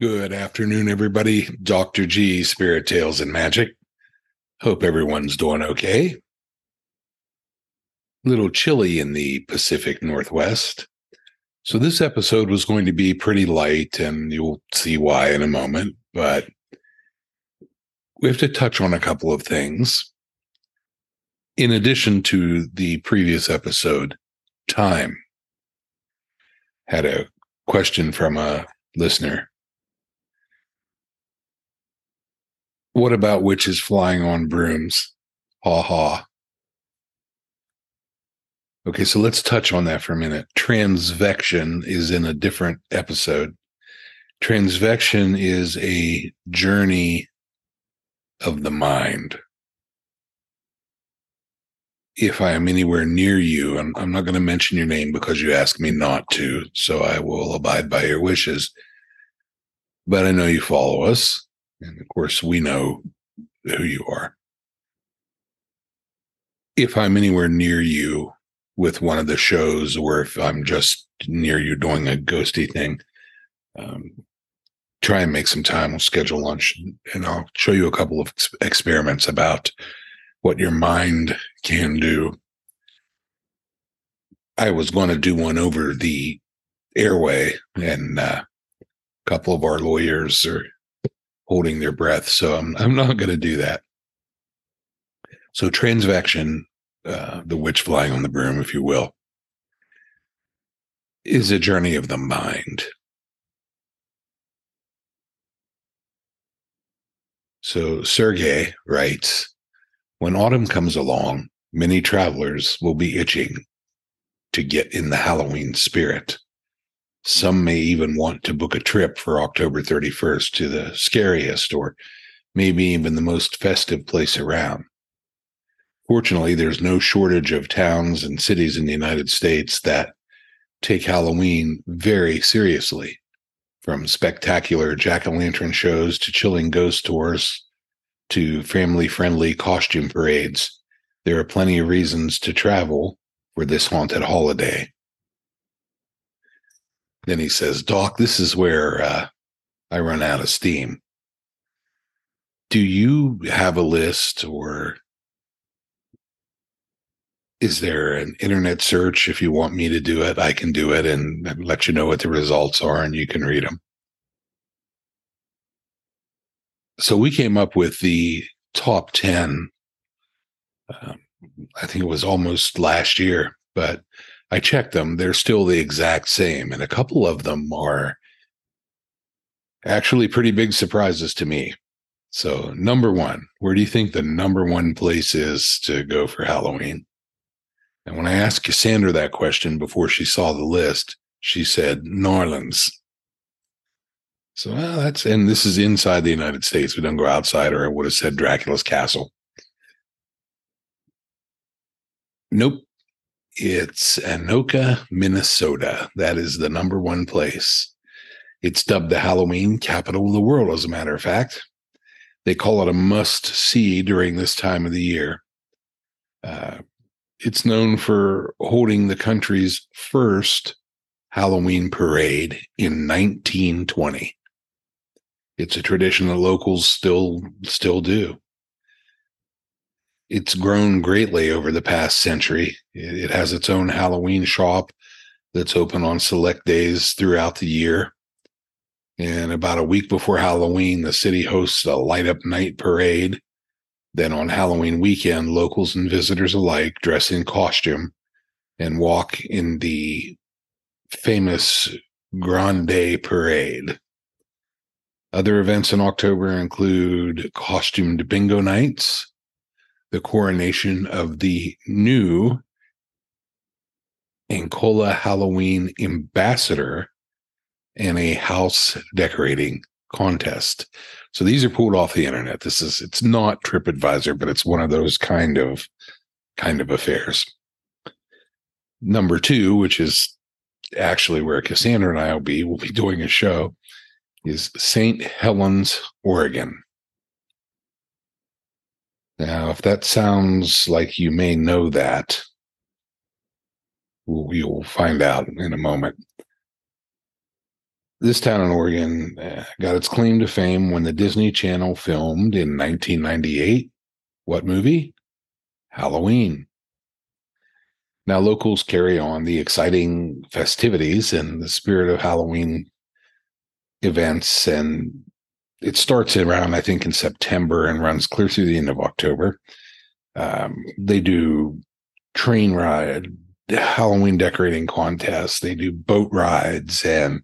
Good afternoon, everybody. Dr. G, Spirit Tales and Magic. Hope everyone's doing okay. Little chilly in the Pacific Northwest. So, this episode was going to be pretty light, and you'll see why in a moment. But we have to touch on a couple of things. In addition to the previous episode, time. Had a question from a listener What about witches flying on brooms? Ha ha. Okay, so let's touch on that for a minute. Transvection is in a different episode. Transvection is a journey of the mind. If I am anywhere near you, and I'm not going to mention your name because you asked me not to, so I will abide by your wishes. But I know you follow us. And of course, we know who you are. If I'm anywhere near you with one of the shows, or if I'm just near you doing a ghosty thing, um, try and make some time. We'll schedule lunch and I'll show you a couple of ex- experiments about what your mind can do. I was going to do one over the airway, and uh, a couple of our lawyers are holding their breath. So I'm, I'm not going to do that. So transvection, uh, the witch flying on the broom, if you will, is a journey of the mind. So Sergey writes, when autumn comes along, many travelers will be itching to get in the Halloween spirit. Some may even want to book a trip for October 31st to the scariest or maybe even the most festive place around. Fortunately, there's no shortage of towns and cities in the United States that take Halloween very seriously, from spectacular jack o' lantern shows to chilling ghost tours to family friendly costume parades. There are plenty of reasons to travel for this haunted holiday. Then he says, Doc, this is where uh, I run out of steam. Do you have a list or is there an internet search? If you want me to do it, I can do it and let you know what the results are and you can read them. So we came up with the top 10. Um, I think it was almost last year, but I checked them. They're still the exact same. And a couple of them are actually pretty big surprises to me. So, number one, where do you think the number one place is to go for Halloween? And when I asked Cassandra that question before she saw the list, she said New Orleans. So well, that's and this is inside the United States. We don't go outside, or I would have said Dracula's castle. Nope. It's Anoka, Minnesota. That is the number one place. It's dubbed the Halloween capital of the world, as a matter of fact. They call it a must see during this time of the year. Uh, it's known for holding the country's first Halloween parade in 1920. It's a tradition that locals still still do it's grown greatly over the past century. It, it, has its own Halloween shop that's open on select days throughout the year. And about a week before Halloween, the city hosts a light up night parade. Then on Halloween weekend, locals and visitors alike dress in costume and walk in the famous Grande Parade. Other events in October include costumed bingo nights, the coronation of the new Anoka Halloween ambassador and a house decorating contest. So these are pulled off the internet. This is it's not TripAdvisor, but it's one of those kind of kind of affairs. Number two, which is actually where Cassandra and I will be, we'll be doing a show, is St. Helens, Oregon. Now, if that sounds like you may know that, will find out in a moment. this town in Oregon uh, got its claim to fame when the Disney Channel filmed in 1998. What movie? Halloween. Now, locals carry on the exciting festivities and the spirit of Halloween events. And it starts around, I think, in September and runs clear through the end of October. Um, they do train ride, Halloween decorating contests. They do boat rides and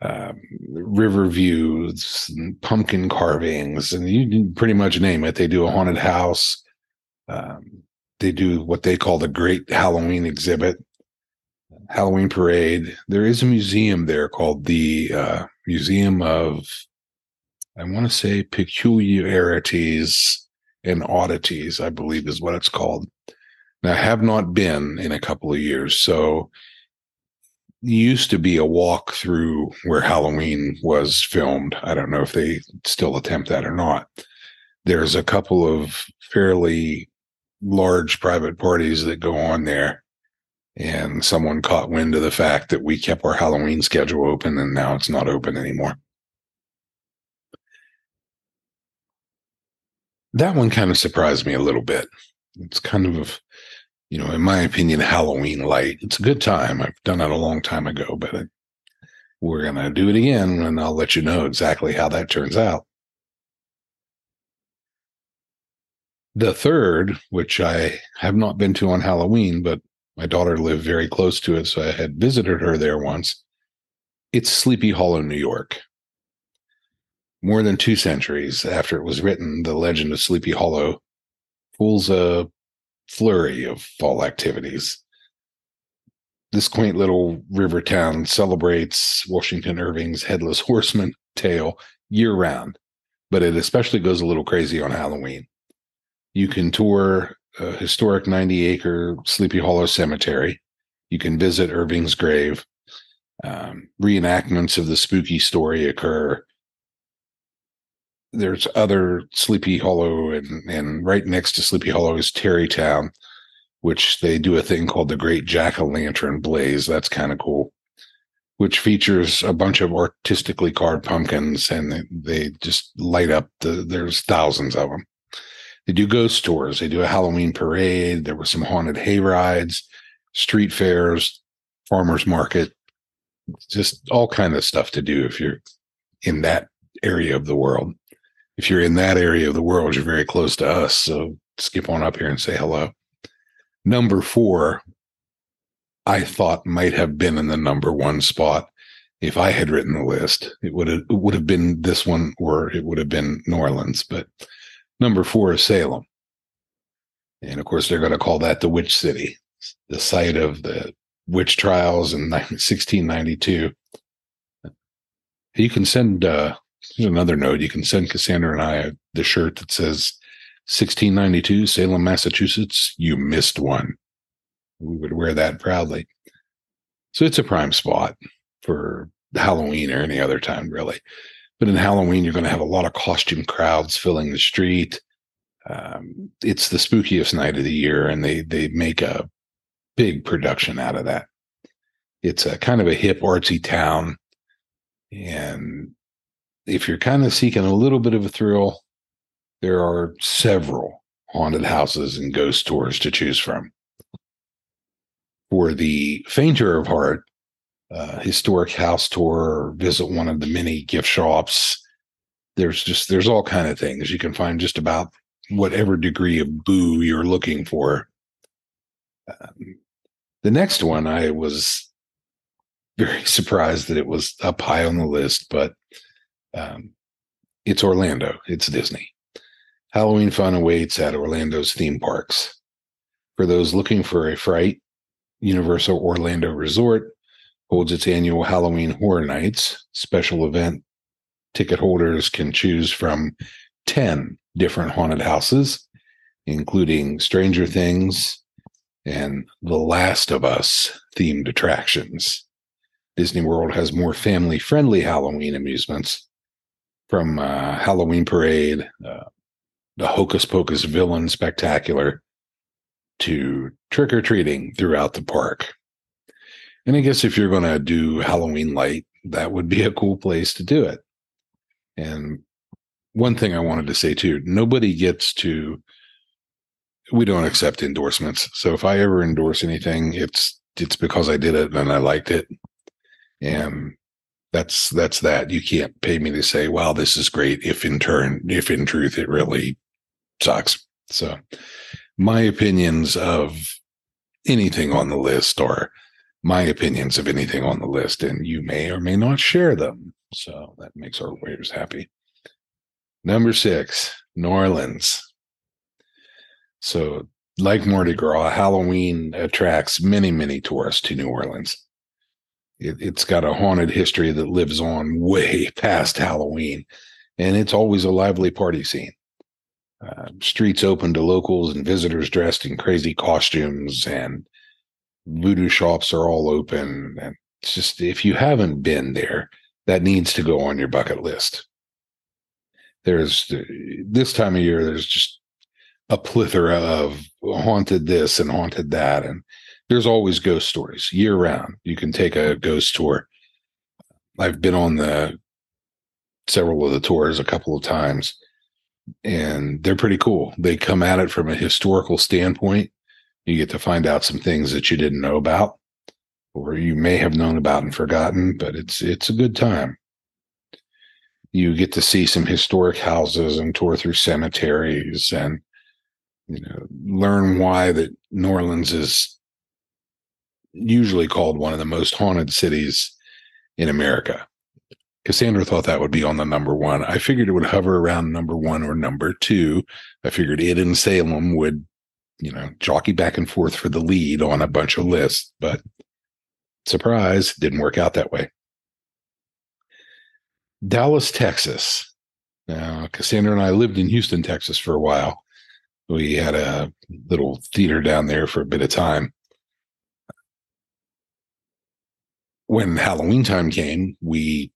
um, river views and pumpkin carvings, and you can pretty much name it. They do a haunted house. Um, they do what they call the Great Halloween Exhibit, Halloween Parade. There is a museum there called the uh, Museum of, I want to say, Peculiarities and Oddities, I believe is what it's called. Now, I have not been in a couple of years, so used to be a walk through where Halloween was filmed. I don't know if they still attempt that or not. There's a couple of fairly large private parties that go on there. And someone caught wind of the fact that we kept our Halloween schedule open and now it's not open anymore. That one kind of surprised me a little bit. It's kind of you know, in my opinion, Halloween light. It's a good time. I've done it a long time ago, but we're going to do it again and I'll let you know exactly how that turns out. The third, which I have not been to on Halloween, but my daughter lived very close to it, so I had visited her there once. It's Sleepy Hollow, New York. More than two centuries after it was written, the legend of Sleepy Hollow pulls a flurry of fall activities. This quaint little river town celebrates Washington Irving's Headless Horseman tale year round, but it especially goes a little crazy on Halloween. You can tour a historic 90 acre Sleepy Hollow Cemetery. You can visit Irving's grave. Um, reenactments of the spooky story occur there's other Sleepy Hollow, and and right next to Sleepy Hollow is Tarrytown, which they do a thing called the Great Jack o' Lantern Blaze. That's kind of cool. Which features a bunch of artistically carved pumpkins, and they, just light up. The there's thousands of them. They do ghost tours. They do a Halloween parade. There were some haunted hay rides, street fairs, farmers market, just all kind of stuff to do if you're in that area of the world if you're in that area of the world, you're very close to us. So skip on up here and say hello. Number four, I thought might have been in the number one spot. If I had written the list, it would have it would have been this one or it would have been New Orleans. But number four is Salem. And of course, they're going to call that the witch city, the site of the witch trials in 1692. You can send uh, Here's another note. You can send Cassandra and I the shirt that says 1692 Salem, Massachusetts. You missed one. We would wear that proudly. So it's a prime spot for Halloween or any other time, really. But in Halloween, you're going to have a lot of costume crowds filling the street. Um, it's the spookiest night of the year, and they they make a big production out of that. It's a kind of a hip, artsy town, and if you're kind of seeking a little bit of a thrill, there are several haunted houses and ghost tours to choose from. For the fainter of heart, uh, historic house tour visit one of the many gift shops. There's just there's all kind of things you can find just about whatever degree of boo you're looking for. Um, the next one, I was very surprised that it was up high on the list, but um, it's Orlando. It's Disney. Halloween fun awaits at Orlando's theme parks. For those looking for a fright, Universal Orlando Resort holds its annual Halloween Horror Nights special event. Ticket holders can choose from 10 different haunted houses, including Stranger Things and The Last of Us themed attractions. Disney World has more family friendly Halloween amusements from uh, Halloween Parade, uh, the Hocus Pocus Villain Spectacular, to trick or treating throughout the park. And I guess if you're going to do Halloween light, that would be a cool place to do it. And one thing I wanted to say too nobody gets to, we don't accept endorsements. So if I ever endorse anything, it's, it's because I did it and I liked it. And that's, that's that. You can't pay me to say, wow, this is great. If in turn, if in truth, it really sucks. So my opinions of anything on the list or my opinions of anything on the list, and you may or may not share them. So that makes our waiters happy. Number six, New Orleans. So, like Mardi Gras, Halloween attracts many, many tourists to New Orleans. It, has got a haunted history that lives on way past Halloween, and it's always a lively party scene. Uh, streets open to locals and visitors dressed in crazy costumes, and voodoo shops are all open. And it's just, if you haven't been there, that needs to go on your bucket list. There's this time of year, there's just a plethora of haunted this and haunted that. And there's always ghost stories year round. You can take a ghost tour. I've been on the several of the tours a couple of times and they're pretty cool. They come at it from a historical standpoint. You get to find out some things that you didn't know about or you may have known about and forgotten, but it's it's a good time. You get to see some historic houses and tour through cemeteries and you know learn why that New Orleans is usually called one of the most haunted cities in America. Cassandra thought that would be on the number one. I figured it would hover around number one or number two. I figured it and Salem would, you know, jockey back and forth for the lead on a bunch of lists, but surprise, didn't work out that way. Dallas, Texas. Now, Cassandra and I lived in Houston, Texas for a while. We had a little theater down there for a bit of time. When Halloween time came, we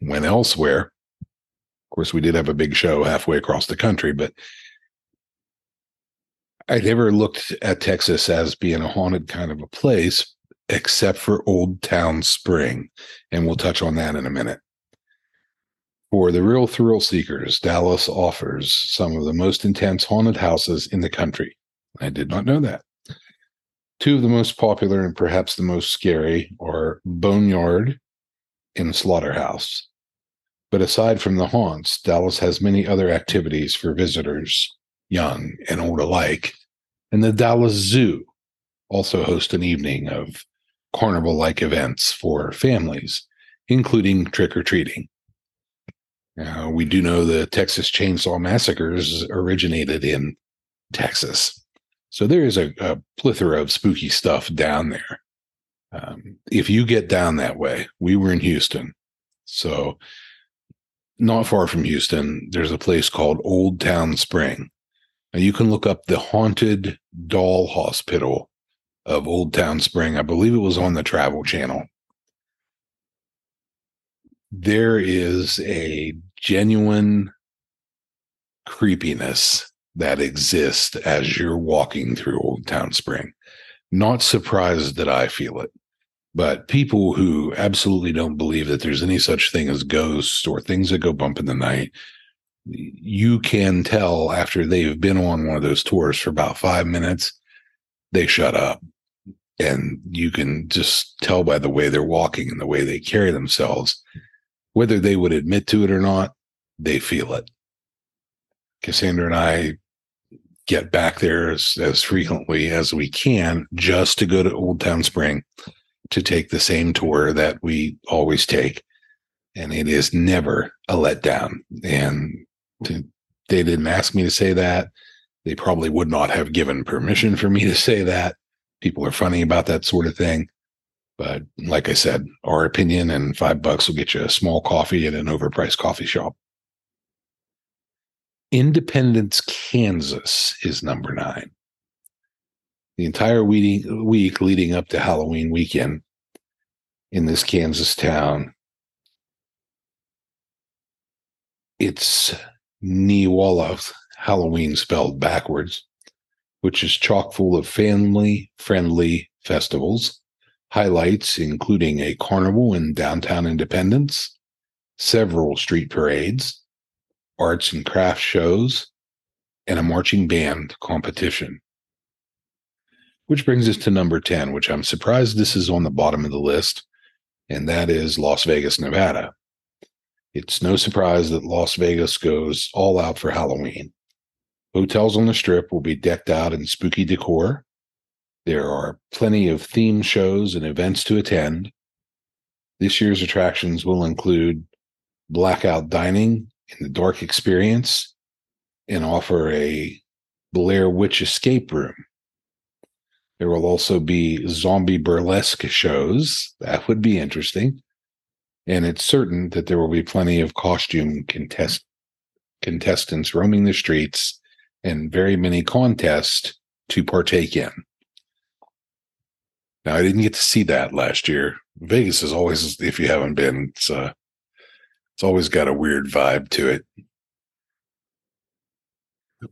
went elsewhere. Of course, we did have a big show halfway across the country, but I never looked at Texas as being a haunted kind of a place, except for Old Town Spring. And we'll touch on that in a minute. For the real thrill seekers, Dallas offers some of the most intense haunted houses in the country. I did not know that. Two of the most popular and perhaps the most scary are Boneyard and Slaughterhouse. But aside from the haunts, Dallas has many other activities for visitors, young and old alike. And the Dallas Zoo also hosts an evening of carnival like events for families, including trick or treating. We do know the Texas Chainsaw Massacres originated in Texas. So there is a, a plethora of spooky stuff down there. Um, if you get down that way, we were in Houston. So not far from Houston, there's a place called Old Town Spring. And you can look up the haunted doll hospital of Old Town Spring. I believe it was on the Travel Channel. There is a genuine creepiness that exists as you're walking through Old Town Spring. Not surprised that I feel it. But people who absolutely don't believe that there's any such thing as ghosts or things that go bump in the night, you can tell after they've been on one of those tours for about five minutes, they shut up. And you can just tell by the way they're walking and the way they carry themselves, whether they would admit to it or not, they feel it. Cassandra and I get back there as, as frequently as we can just to go to Old Town Spring to take the same tour that we always take. And it is never a letdown. And to, they didn't ask me to say that. They probably would not have given permission for me to say that. People are funny about that sort of thing. But like I said, our opinion and five bucks will get you a small coffee at an overpriced coffee shop. Independence, Kansas is number nine the entire week, leading up to Halloween weekend in this Kansas town. It's Neewollah, Halloween spelled backwards, which is chock full of family friendly festivals, Highlights including a carnival in downtown Independence, several street parades, arts and crafts shows, and a marching band competition. Which brings us to number 10, which I'm surprised this is on the bottom of the list, and that is Las Vegas, Nevada. It's no surprise that Las Vegas goes all out for Halloween. Hotels on the strip will be decked out in spooky decor. There are plenty of theme shows and events to attend. This year's attractions will include blackout dining in the dark experience and offer a Blair Witch escape room. There will also be zombie burlesque shows. That would be interesting and it's certain that there will be plenty of costume contest contestants roaming the streets and very many contests to partake in. Now, I didn't get to see that last year. Vegas is always, if you haven't been, it's uh, it's always got a weird vibe to it.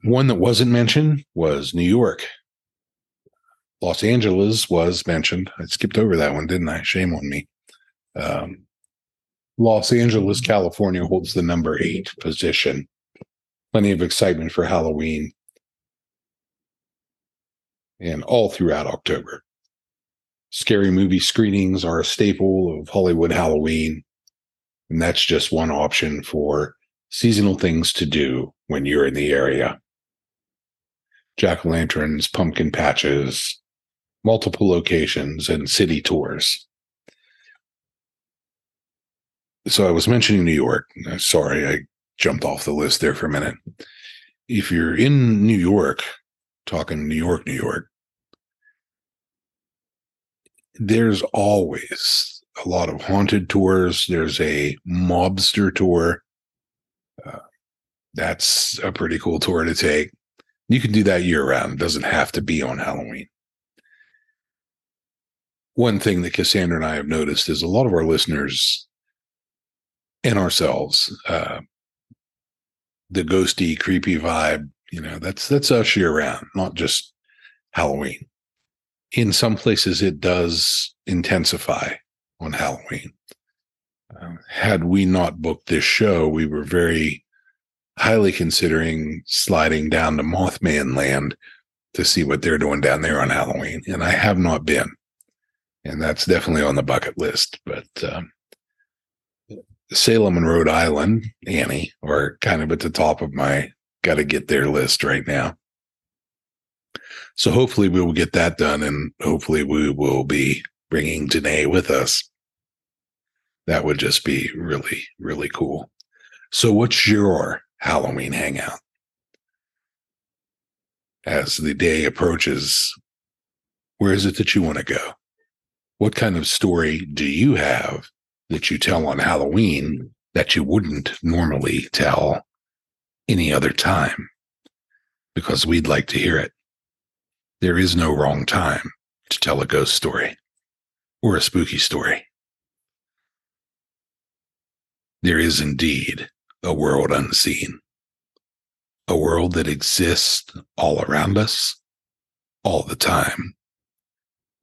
One that wasn't mentioned was New York. Los Angeles was mentioned. I skipped over that one, didn't I? Shame on me. Um, Los Angeles, California holds the number eight position. Plenty of excitement for Halloween and all throughout October. Scary movie screenings are a staple of Hollywood Halloween, and that's just one option for seasonal things to do when you're in the area. Jack o' lanterns, pumpkin patches, multiple locations, and city tours so I was mentioning New York. Uh, sorry, I jumped off the list there for a minute. If you're in New York, talking New York, New York, there's always a lot of haunted tours. There's a mobster tour. Uh, that's a pretty cool tour to take. You can do that year round. It doesn't have to be on Halloween. One thing that Cassandra and I have noticed is a lot of our listeners and ourselves. Uh, the ghosty, creepy vibe, you know, that's that's us year round, not just Halloween. In some places, it does intensify on Halloween. Uh, had we not booked this show, we were very highly considering sliding down to Mothman Land to see what they're doing down there on Halloween, and I have not been, and that's definitely on the bucket list. But um, Salem and Rhode Island, Annie, are kind of at the top of my got to get there list right now. So hopefully we will get that done and hopefully we will be bringing Danae with us. That would just be really, really cool. So what's your Halloween hangout? As the day approaches, where is it that you want to go? What kind of story do you have that you tell on Halloween that you wouldn't normally tell any other time because we'd like to hear it. There is no wrong time to tell a ghost story or a spooky story. There is indeed a world unseen, a world that exists all around us, all the time.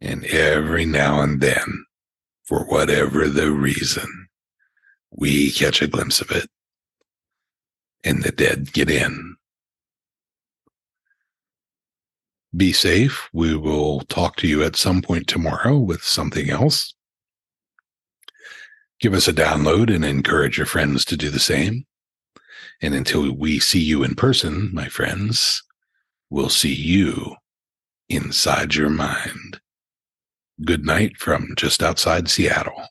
And every now and then, for whatever the reason, we catch a glimpse of it and the dead get in. Be safe. We will talk to you at some point tomorrow with something else. Give us a download and encourage your friends to do the same. And until we see you in person, my friends, we'll see you inside your mind. Good night from just outside Seattle.